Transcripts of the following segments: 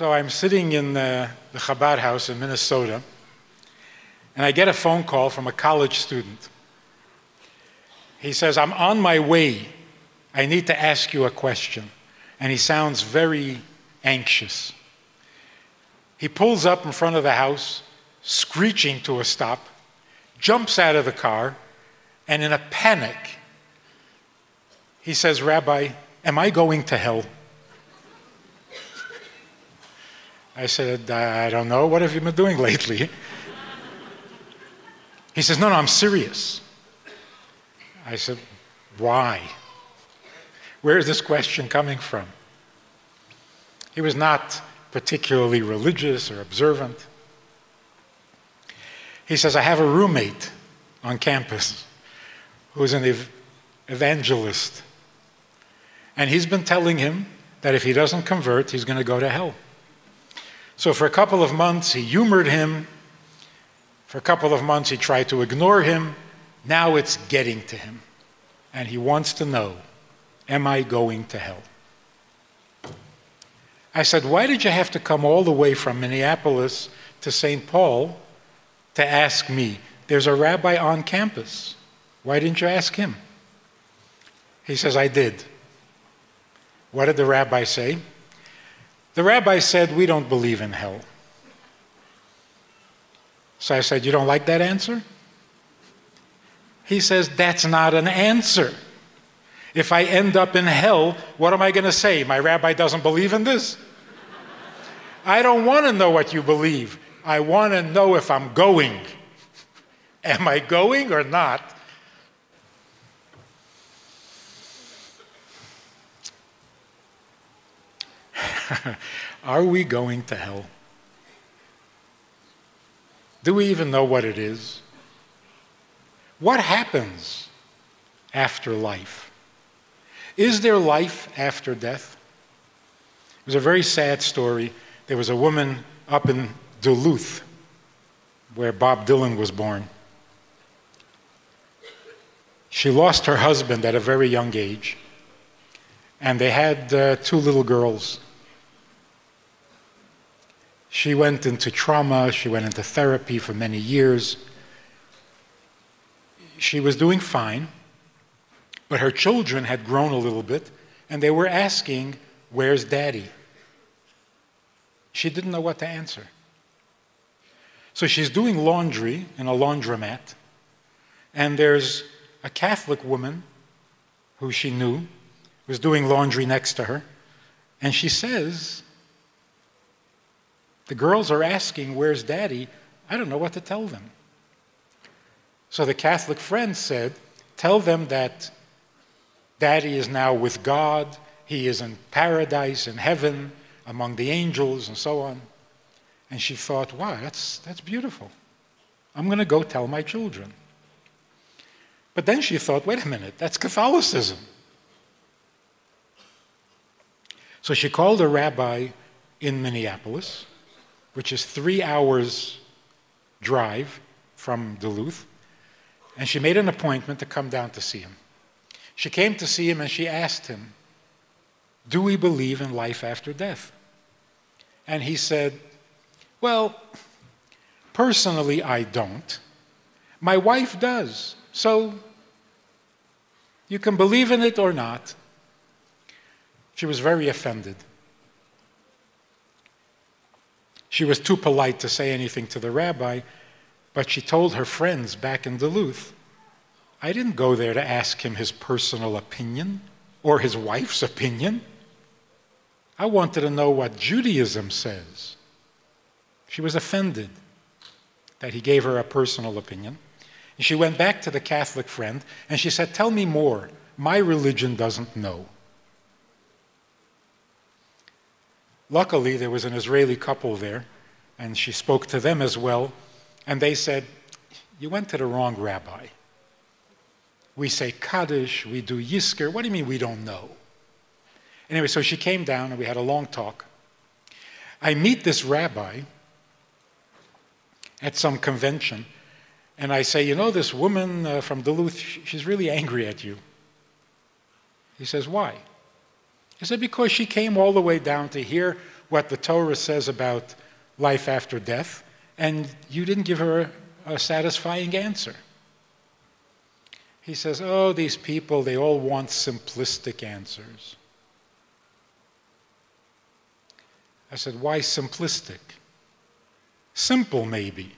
So I'm sitting in the, the Chabad house in Minnesota, and I get a phone call from a college student. He says, I'm on my way. I need to ask you a question. And he sounds very anxious. He pulls up in front of the house, screeching to a stop, jumps out of the car, and in a panic, he says, Rabbi, am I going to hell? I said, I don't know. What have you been doing lately? He says, No, no, I'm serious. I said, Why? Where is this question coming from? He was not particularly religious or observant. He says, I have a roommate on campus who's an ev- evangelist. And he's been telling him that if he doesn't convert, he's going to go to hell. So for a couple of months, he humored him. For a couple of months, he tried to ignore him. Now it's getting to him. And he wants to know Am I going to hell? I said, Why did you have to come all the way from Minneapolis to St. Paul to ask me? There's a rabbi on campus. Why didn't you ask him? He says, I did. What did the rabbi say? The rabbi said, We don't believe in hell. So I said, You don't like that answer? He says, That's not an answer. If I end up in hell, what am I going to say? My rabbi doesn't believe in this? I don't want to know what you believe. I want to know if I'm going. Am I going or not? Are we going to hell? Do we even know what it is? What happens after life? Is there life after death? It was a very sad story. There was a woman up in Duluth where Bob Dylan was born. She lost her husband at a very young age, and they had uh, two little girls. She went into trauma, she went into therapy for many years. She was doing fine, but her children had grown a little bit and they were asking, Where's daddy? She didn't know what to answer. So she's doing laundry in a laundromat, and there's a Catholic woman who she knew was doing laundry next to her, and she says, the girls are asking, Where's daddy? I don't know what to tell them. So the Catholic friend said, Tell them that daddy is now with God, he is in paradise, in heaven, among the angels, and so on. And she thought, Wow, that's, that's beautiful. I'm going to go tell my children. But then she thought, Wait a minute, that's Catholicism. So she called a rabbi in Minneapolis which is three hours drive from Duluth, and she made an appointment to come down to see him. She came to see him and she asked him, Do we believe in life after death? And he said, Well, personally, I don't. My wife does. So you can believe in it or not. She was very offended. She was too polite to say anything to the rabbi, but she told her friends back in Duluth, I didn't go there to ask him his personal opinion or his wife's opinion. I wanted to know what Judaism says. She was offended that he gave her a personal opinion. And she went back to the Catholic friend and she said, Tell me more. My religion doesn't know. Luckily, there was an Israeli couple there, and she spoke to them as well, and they said, You went to the wrong rabbi. We say Kaddish, we do Yizkor. What do you mean we don't know? Anyway, so she came down and we had a long talk. I meet this rabbi at some convention, and I say, You know, this woman uh, from Duluth, she's really angry at you. He says, Why? He said, Because she came all the way down to hear what the Torah says about life after death, and you didn't give her a satisfying answer. He says, Oh, these people, they all want simplistic answers. I said, Why simplistic? Simple, maybe.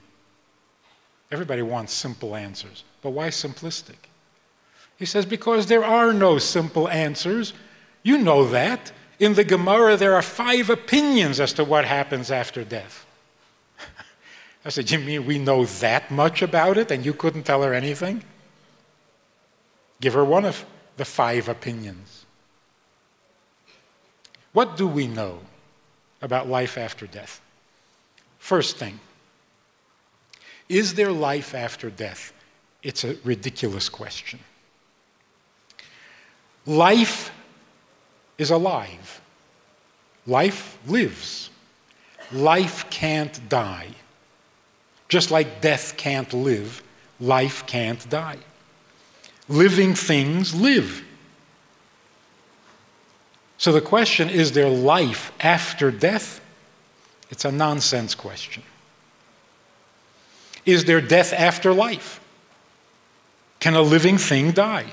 Everybody wants simple answers, but why simplistic? He says, Because there are no simple answers. You know that. In the Gemara, there are five opinions as to what happens after death. I said, You mean we know that much about it and you couldn't tell her anything? Give her one of the five opinions. What do we know about life after death? First thing, is there life after death? It's a ridiculous question. Life is alive. Life lives. Life can't die. Just like death can't live, life can't die. Living things live. So the question is there life after death? It's a nonsense question. Is there death after life? Can a living thing die?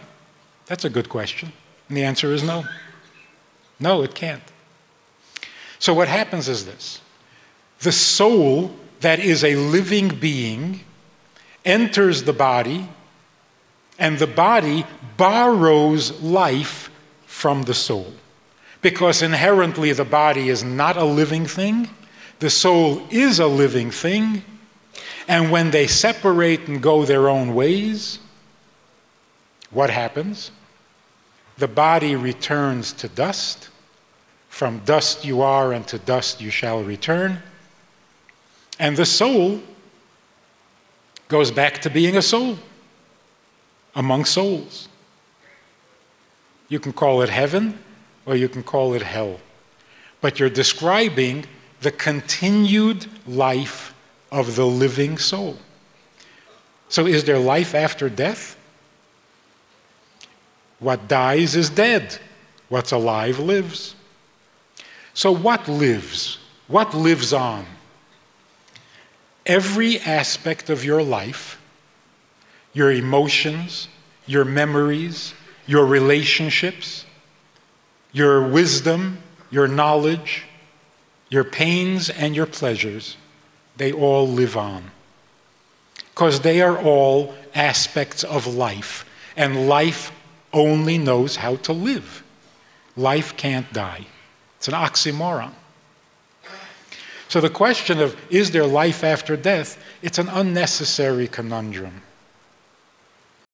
That's a good question. And the answer is no. No, it can't. So what happens is this the soul that is a living being enters the body, and the body borrows life from the soul. Because inherently the body is not a living thing, the soul is a living thing, and when they separate and go their own ways, what happens? The body returns to dust. From dust you are, and to dust you shall return. And the soul goes back to being a soul among souls. You can call it heaven or you can call it hell. But you're describing the continued life of the living soul. So, is there life after death? What dies is dead. What's alive lives. So, what lives? What lives on? Every aspect of your life, your emotions, your memories, your relationships, your wisdom, your knowledge, your pains, and your pleasures, they all live on. Because they are all aspects of life, and life only knows how to live. Life can't die. It's an oxymoron. So the question of is there life after death, it's an unnecessary conundrum.